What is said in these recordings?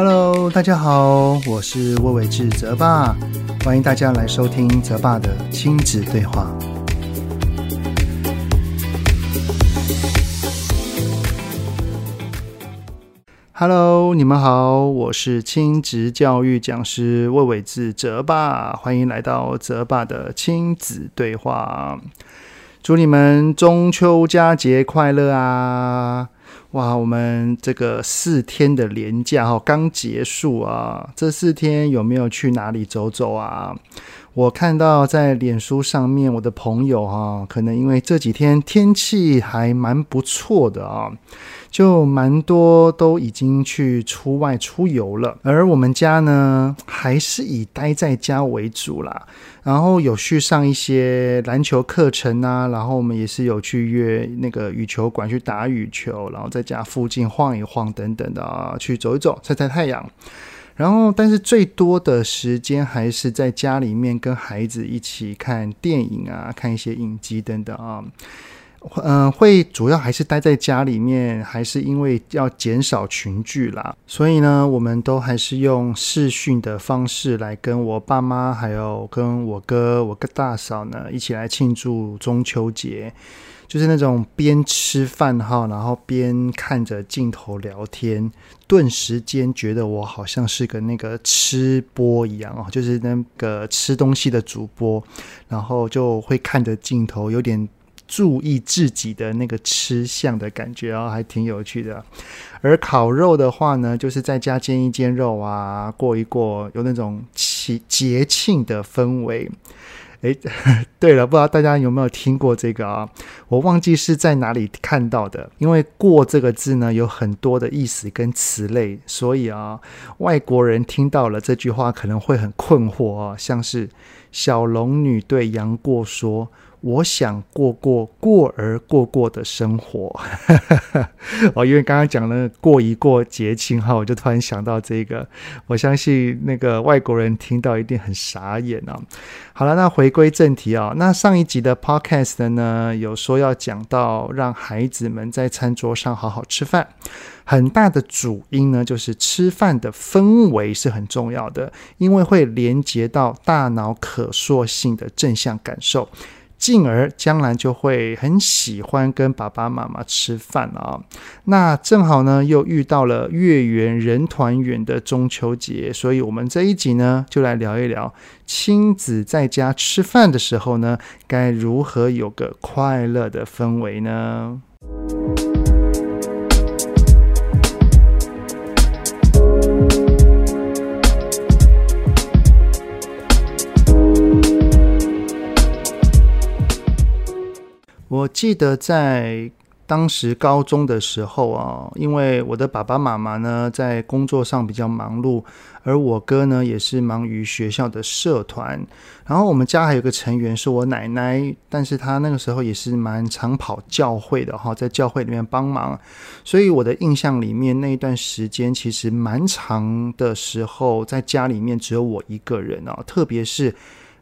Hello，大家好，我是魏伟志泽爸，欢迎大家来收听泽爸的亲子对话。Hello，你们好，我是亲职教育讲师魏伟志泽爸，欢迎来到泽爸的亲子对话。祝你们中秋佳节快乐啊！哇，我们这个四天的连假哈刚结束啊，这四天有没有去哪里走走啊？我看到在脸书上面，我的朋友哈，可能因为这几天天气还蛮不错的啊。就蛮多都已经去出外出游了，而我们家呢，还是以待在家为主啦。然后有去上一些篮球课程啊，然后我们也是有去约那个羽球馆去打羽球，然后在家附近晃一晃等等的啊，去走一走，晒晒太阳。然后，但是最多的时间还是在家里面跟孩子一起看电影啊，看一些影集等等啊。嗯，会主要还是待在家里面，还是因为要减少群聚啦。所以呢，我们都还是用视讯的方式来跟我爸妈，还有跟我哥、我哥大嫂呢一起来庆祝中秋节。就是那种边吃饭哈，然后边看着镜头聊天，顿时间觉得我好像是个那个吃播一样哦，就是那个吃东西的主播，然后就会看着镜头，有点。注意自己的那个吃相的感觉啊，还挺有趣的。而烤肉的话呢，就是在家煎一煎肉啊，过一过，有那种节节庆的氛围。诶，对了，不知道大家有没有听过这个啊？我忘记是在哪里看到的。因为“过”这个字呢，有很多的意思跟词类，所以啊，外国人听到了这句话可能会很困惑啊，像是小龙女对杨过说。我想过过过而过过的生活，哦，因为刚刚讲了过一过节庆哈，我就突然想到这个，我相信那个外国人听到一定很傻眼啊。好了，那回归正题啊，那上一集的 podcast 呢，有说要讲到让孩子们在餐桌上好好吃饭，很大的主因呢，就是吃饭的氛围是很重要的，因为会连接到大脑可塑性的正向感受。进而将来就会很喜欢跟爸爸妈妈吃饭啊。那正好呢，又遇到了月圆人团圆的中秋节，所以我们这一集呢，就来聊一聊亲子在家吃饭的时候呢，该如何有个快乐的氛围呢？我记得在当时高中的时候啊，因为我的爸爸妈妈呢在工作上比较忙碌，而我哥呢也是忙于学校的社团。然后我们家还有个成员是我奶奶，但是她那个时候也是蛮常跑教会的哈，在教会里面帮忙。所以我的印象里面那一段时间其实蛮长的时候，在家里面只有我一个人啊，特别是。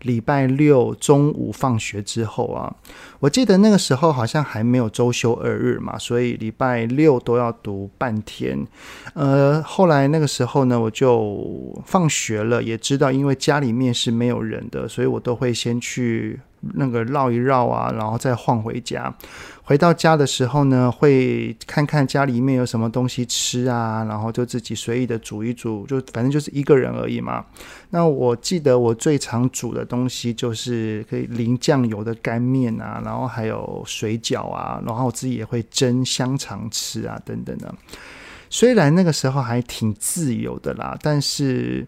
礼拜六中午放学之后啊，我记得那个时候好像还没有周休二日嘛，所以礼拜六都要读半天。呃，后来那个时候呢，我就放学了，也知道因为家里面是没有人的，所以我都会先去。那个绕一绕啊，然后再晃回家。回到家的时候呢，会看看家里面有什么东西吃啊，然后就自己随意的煮一煮，就反正就是一个人而已嘛。那我记得我最常煮的东西就是可以淋酱油的干面啊，然后还有水饺啊，然后我自己也会蒸香肠吃啊，等等的。虽然那个时候还挺自由的啦，但是。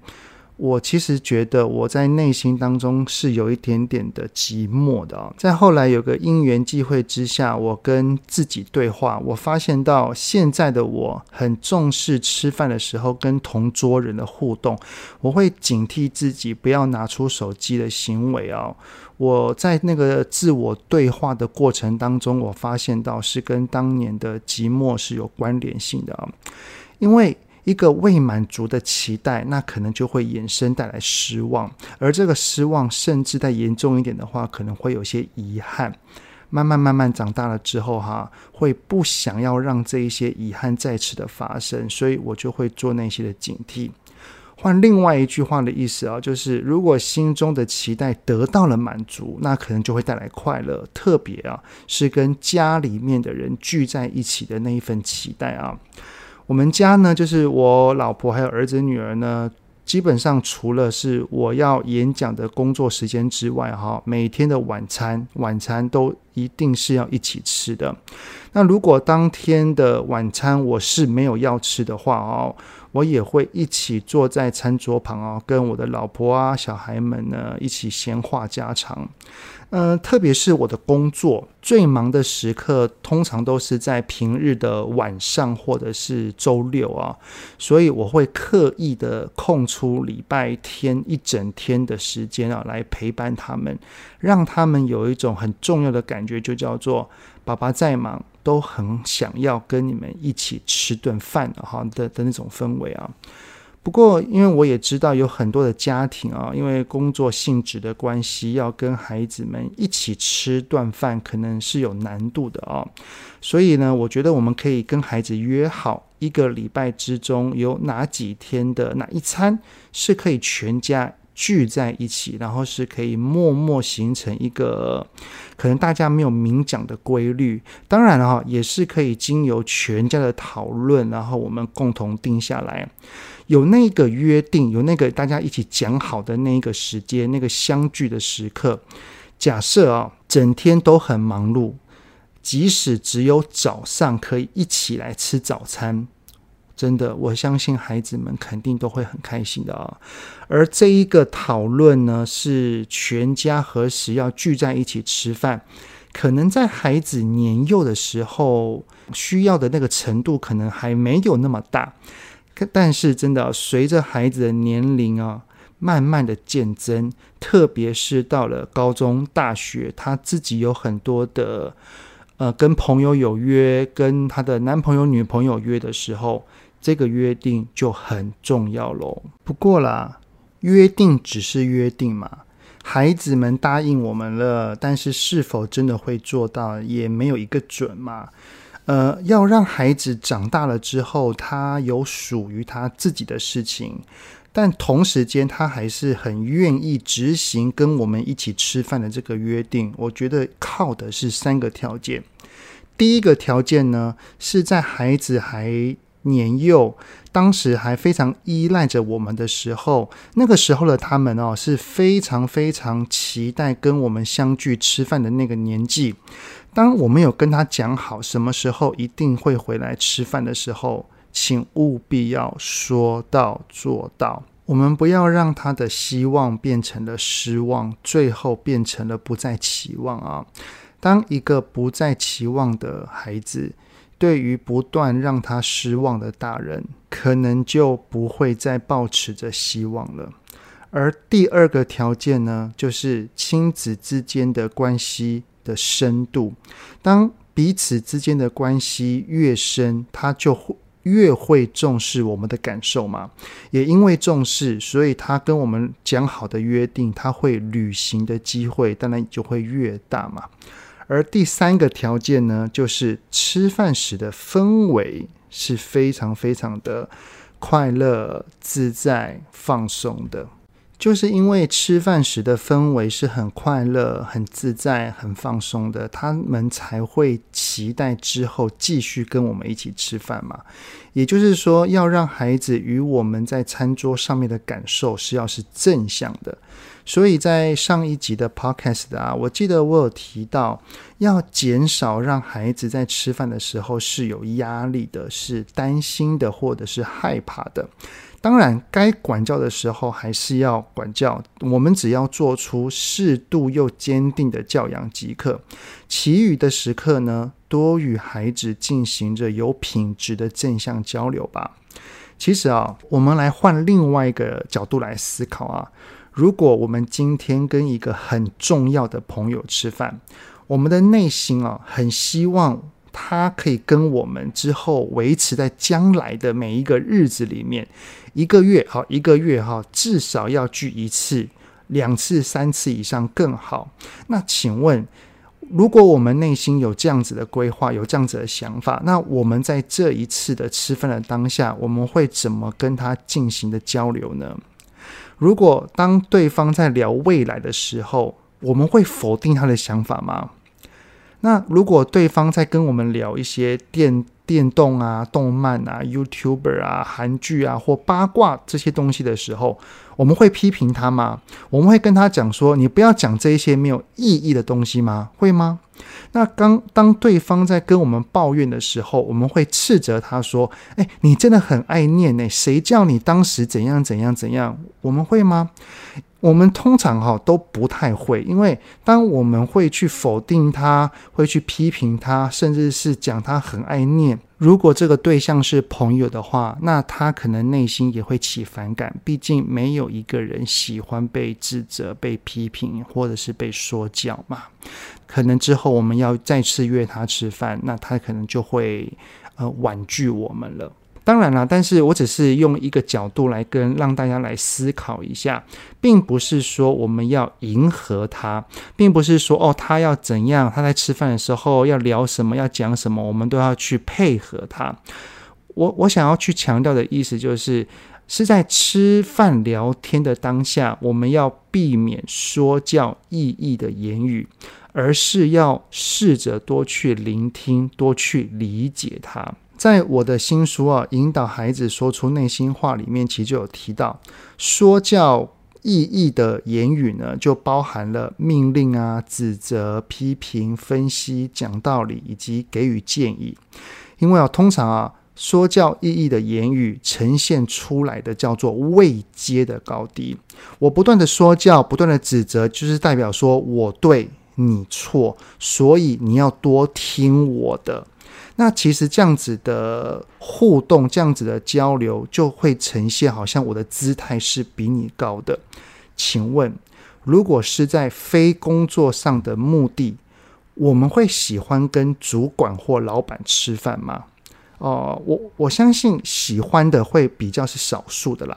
我其实觉得我在内心当中是有一点点的寂寞的哦。在后来有个因缘际会之下，我跟自己对话，我发现到现在的我很重视吃饭的时候跟同桌人的互动，我会警惕自己不要拿出手机的行为哦。我在那个自我对话的过程当中，我发现到是跟当年的寂寞是有关联性的啊，因为。一个未满足的期待，那可能就会衍生带来失望，而这个失望甚至再严重一点的话，可能会有些遗憾。慢慢慢慢长大了之后，哈，会不想要让这一些遗憾再次的发生，所以我就会做那些的警惕。换另外一句话的意思啊，就是如果心中的期待得到了满足，那可能就会带来快乐。特别啊，是跟家里面的人聚在一起的那一份期待啊。我们家呢，就是我老婆还有儿子女儿呢。基本上除了是我要演讲的工作时间之外，哈，每天的晚餐晚餐都一定是要一起吃的。那如果当天的晚餐我是没有要吃的话，哦，我也会一起坐在餐桌旁哦，跟我的老婆啊、小孩们呢一起闲话家常。嗯、特别是我的工作最忙的时刻，通常都是在平日的晚上或者是周六啊，所以我会刻意的空出礼拜天一整天的时间啊，来陪伴他们，让他们有一种很重要的感觉，就叫做爸爸再忙都很想要跟你们一起吃顿饭哈的的那种氛围啊。不过，因为我也知道有很多的家庭啊，因为工作性质的关系，要跟孩子们一起吃顿饭，可能是有难度的哦。所以呢，我觉得我们可以跟孩子约好，一个礼拜之中有哪几天的哪一餐是可以全家聚在一起，然后是可以默默形成一个可能大家没有明讲的规律。当然了哈，也是可以经由全家的讨论，然后我们共同定下来。有那个约定，有那个大家一起讲好的那一个时间，那个相聚的时刻。假设啊，整天都很忙碌，即使只有早上可以一起来吃早餐，真的，我相信孩子们肯定都会很开心的啊。而这一个讨论呢，是全家何时要聚在一起吃饭，可能在孩子年幼的时候，需要的那个程度可能还没有那么大。但是真的，随着孩子的年龄啊，慢慢的渐增，特别是到了高中、大学，他自己有很多的呃，跟朋友有约，跟他的男朋友、女朋友约的时候，这个约定就很重要喽。不过啦，约定只是约定嘛，孩子们答应我们了，但是是否真的会做到，也没有一个准嘛。呃，要让孩子长大了之后，他有属于他自己的事情，但同时间他还是很愿意执行跟我们一起吃饭的这个约定。我觉得靠的是三个条件。第一个条件呢，是在孩子还年幼，当时还非常依赖着我们的时候，那个时候的他们哦，是非常非常期待跟我们相聚吃饭的那个年纪。当我们有跟他讲好什么时候一定会回来吃饭的时候，请务必要说到做到。我们不要让他的希望变成了失望，最后变成了不再期望啊！当一个不再期望的孩子，对于不断让他失望的大人，可能就不会再抱持着希望了。而第二个条件呢，就是亲子之间的关系。的深度，当彼此之间的关系越深，他就会越会重视我们的感受嘛。也因为重视，所以他跟我们讲好的约定，他会履行的机会当然就会越大嘛。而第三个条件呢，就是吃饭时的氛围是非常非常的快乐、自在、放松的。就是因为吃饭时的氛围是很快乐、很自在、很放松的，他们才会期待之后继续跟我们一起吃饭嘛。也就是说，要让孩子与我们在餐桌上面的感受是要是正向的。所以在上一集的 Podcast 啊，我记得我有提到，要减少让孩子在吃饭的时候是有压力的、是担心的或者是害怕的。当然，该管教的时候还是要管教。我们只要做出适度又坚定的教养即可。其余的时刻呢，多与孩子进行着有品质的正向交流吧。其实啊，我们来换另外一个角度来思考啊。如果我们今天跟一个很重要的朋友吃饭，我们的内心啊，很希望。他可以跟我们之后维持在将来的每一个日子里面，一个月好，一个月哈，至少要聚一次、两次、三次以上更好。那请问，如果我们内心有这样子的规划，有这样子的想法，那我们在这一次的吃饭的当下，我们会怎么跟他进行的交流呢？如果当对方在聊未来的时候，我们会否定他的想法吗？那如果对方在跟我们聊一些电电动啊、动漫啊、YouTuber 啊、韩剧啊或八卦这些东西的时候，我们会批评他吗？我们会跟他讲说：“你不要讲这一些没有意义的东西吗？”会吗？那刚当对方在跟我们抱怨的时候，我们会斥责他说：“哎，你真的很爱念呢，谁叫你当时怎样怎样怎样？”我们会吗？我们通常哈都不太会，因为当我们会去否定他，会去批评他，甚至是讲他很爱念。如果这个对象是朋友的话，那他可能内心也会起反感。毕竟没有一个人喜欢被指责、被批评，或者是被说教嘛。可能之后我们要再次约他吃饭，那他可能就会呃婉拒我们了。当然啦，但是我只是用一个角度来跟让大家来思考一下，并不是说我们要迎合他，并不是说哦他要怎样，他在吃饭的时候要聊什么，要讲什么，我们都要去配合他。我我想要去强调的意思就是，是在吃饭聊天的当下，我们要避免说教意义的言语，而是要试着多去聆听，多去理解他。在我的新书啊，引导孩子说出内心话里面，其实就有提到说教意义的言语呢，就包含了命令啊、指责、批评、分析、讲道理以及给予建议。因为啊，通常啊，说教意义的言语呈现出来的叫做位阶的高低。我不断的说教，不断的指责，就是代表说我对你错，所以你要多听我的。那其实这样子的互动，这样子的交流，就会呈现好像我的姿态是比你高的。请问，如果是在非工作上的目的，我们会喜欢跟主管或老板吃饭吗？哦、我我相信喜欢的会比较是少数的啦，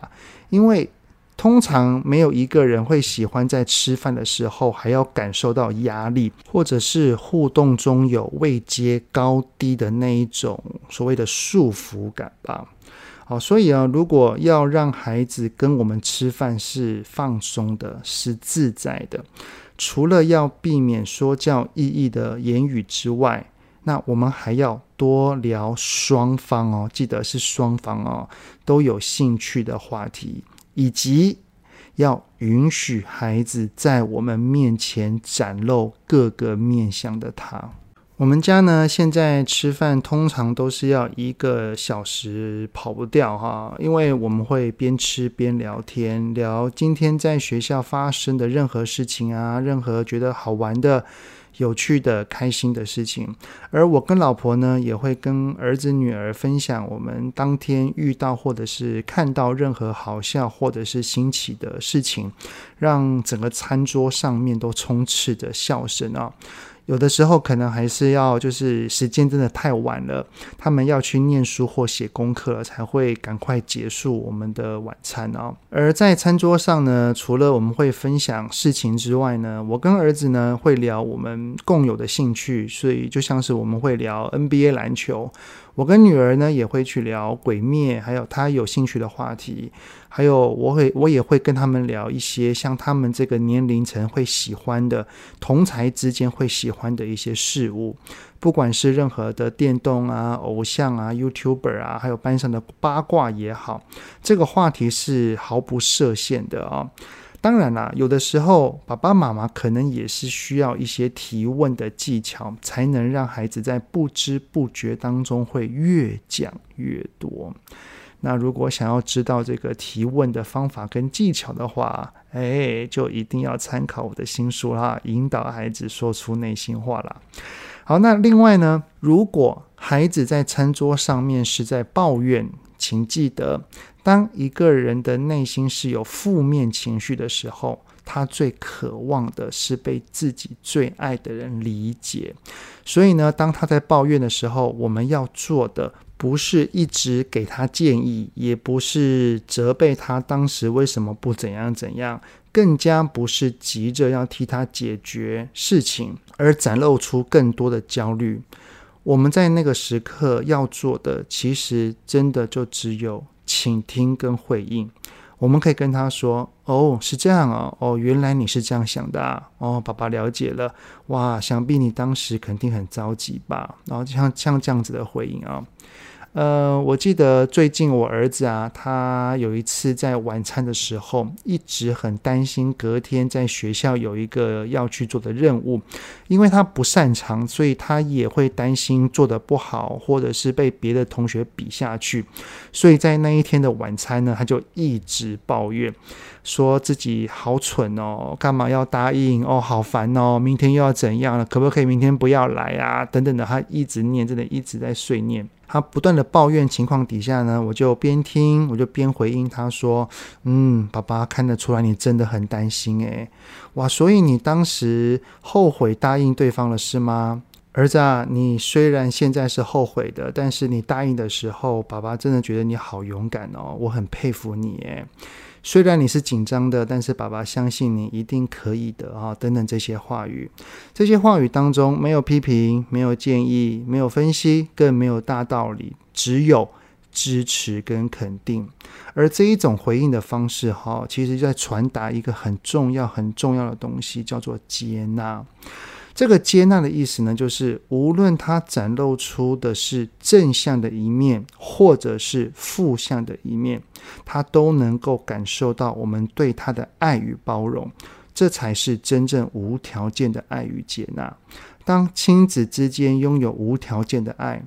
因为。通常没有一个人会喜欢在吃饭的时候还要感受到压力，或者是互动中有位阶高低的那一种所谓的束缚感吧。好，所以啊，如果要让孩子跟我们吃饭是放松的、是自在的，除了要避免说教意义的言语之外，那我们还要多聊双方哦，记得是双方哦，都有兴趣的话题。以及要允许孩子在我们面前展露各个面向的他。我们家呢，现在吃饭通常都是要一个小时，跑不掉哈，因为我们会边吃边聊天，聊今天在学校发生的任何事情啊，任何觉得好玩的。有趣的、开心的事情，而我跟老婆呢，也会跟儿子、女儿分享我们当天遇到或者是看到任何好笑或者是新奇的事情，让整个餐桌上面都充斥着笑声啊。有的时候可能还是要，就是时间真的太晚了，他们要去念书或写功课了，才会赶快结束我们的晚餐哦。而在餐桌上呢，除了我们会分享事情之外呢，我跟儿子呢会聊我们共有的兴趣，所以就像是我们会聊 NBA 篮球。我跟女儿呢也会去聊鬼灭，还有她有兴趣的话题，还有我会我也会跟他们聊一些像他们这个年龄层会喜欢的同才之间会喜欢的一些事物，不管是任何的电动啊、偶像啊、YouTuber 啊，还有班上的八卦也好，这个话题是毫不设限的啊。当然啦，有的时候爸爸妈妈可能也是需要一些提问的技巧，才能让孩子在不知不觉当中会越讲越多。那如果想要知道这个提问的方法跟技巧的话，哎，就一定要参考我的新书啦，引导孩子说出内心话啦。好，那另外呢，如果孩子在餐桌上面是在抱怨，请记得。当一个人的内心是有负面情绪的时候，他最渴望的是被自己最爱的人理解。所以呢，当他在抱怨的时候，我们要做的不是一直给他建议，也不是责备他当时为什么不怎样怎样。更加不是急着要替他解决事情，而展露出更多的焦虑。我们在那个时刻要做的，其实真的就只有倾听跟回应。我们可以跟他说：“哦，是这样啊，哦，原来你是这样想的啊，哦，爸爸了解了。哇，想必你当时肯定很着急吧？然后像像这样子的回应啊。”呃，我记得最近我儿子啊，他有一次在晚餐的时候，一直很担心隔天在学校有一个要去做的任务，因为他不擅长，所以他也会担心做得不好，或者是被别的同学比下去，所以在那一天的晚餐呢，他就一直抱怨，说自己好蠢哦，干嘛要答应哦，好烦哦，明天又要怎样了？可不可以明天不要来啊？等等的，他一直念，真的一直在碎念。他不断的抱怨情况底下呢，我就边听，我就边回应他说：“嗯，爸爸看得出来你真的很担心诶，哇，所以你当时后悔答应对方了是吗？儿子啊，你虽然现在是后悔的，但是你答应的时候，爸爸真的觉得你好勇敢哦，我很佩服你诶。虽然你是紧张的，但是爸爸相信你一定可以的啊！等等这些话语，这些话语当中没有批评，没有建议，没有分析，更没有大道理，只有支持跟肯定。而这一种回应的方式，哈，其实在传达一个很重要、很重要的东西，叫做接纳。这个接纳的意思呢，就是无论他展露出的是正向的一面，或者是负向的一面，他都能够感受到我们对他的爱与包容，这才是真正无条件的爱与接纳。当亲子之间拥有无条件的爱，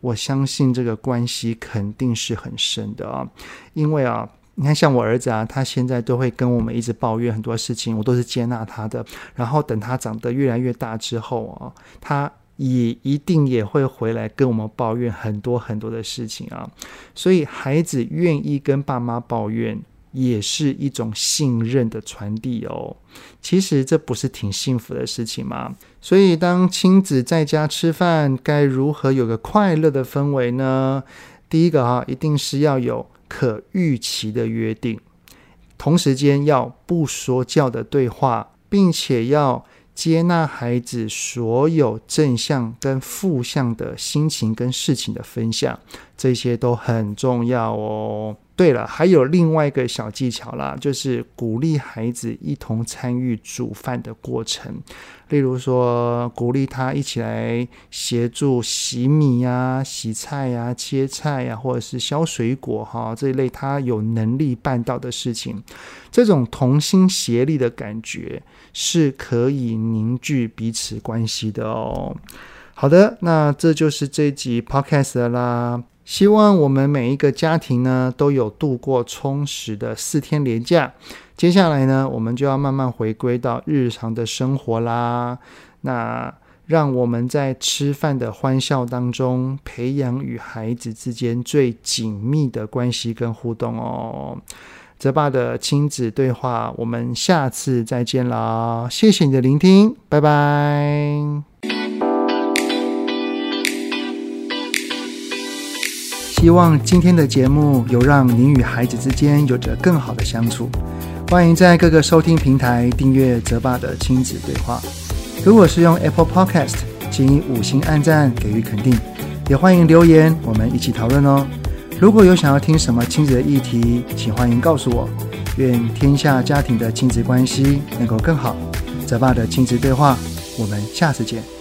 我相信这个关系肯定是很深的啊，因为啊。你看，像我儿子啊，他现在都会跟我们一直抱怨很多事情，我都是接纳他的。然后等他长得越来越大之后啊，他也一定也会回来跟我们抱怨很多很多的事情啊。所以，孩子愿意跟爸妈抱怨，也是一种信任的传递哦。其实这不是挺幸福的事情吗？所以，当亲子在家吃饭，该如何有个快乐的氛围呢？第一个啊，一定是要有。可预期的约定，同时间要不说教的对话，并且要接纳孩子所有正向跟负向的心情跟事情的分享，这些都很重要哦。对了，还有另外一个小技巧啦，就是鼓励孩子一同参与煮饭的过程。例如说，鼓励他一起来协助洗米呀、洗菜呀、切菜呀，或者是削水果哈这一类他有能力办到的事情。这种同心协力的感觉是可以凝聚彼此关系的哦。好的，那这就是这一集 Podcast 啦。希望我们每一个家庭呢，都有度过充实的四天连假。接下来呢，我们就要慢慢回归到日常的生活啦。那让我们在吃饭的欢笑当中，培养与孩子之间最紧密的关系跟互动哦。泽爸的亲子对话，我们下次再见啦！谢谢你的聆听，拜拜。希望今天的节目有让您与孩子之间有着更好的相处。欢迎在各个收听平台订阅泽爸的亲子对话。如果是用 Apple Podcast，请以五星按赞给予肯定，也欢迎留言，我们一起讨论哦。如果有想要听什么亲子的议题，请欢迎告诉我。愿天下家庭的亲子关系能够更好。泽爸的亲子对话，我们下次见。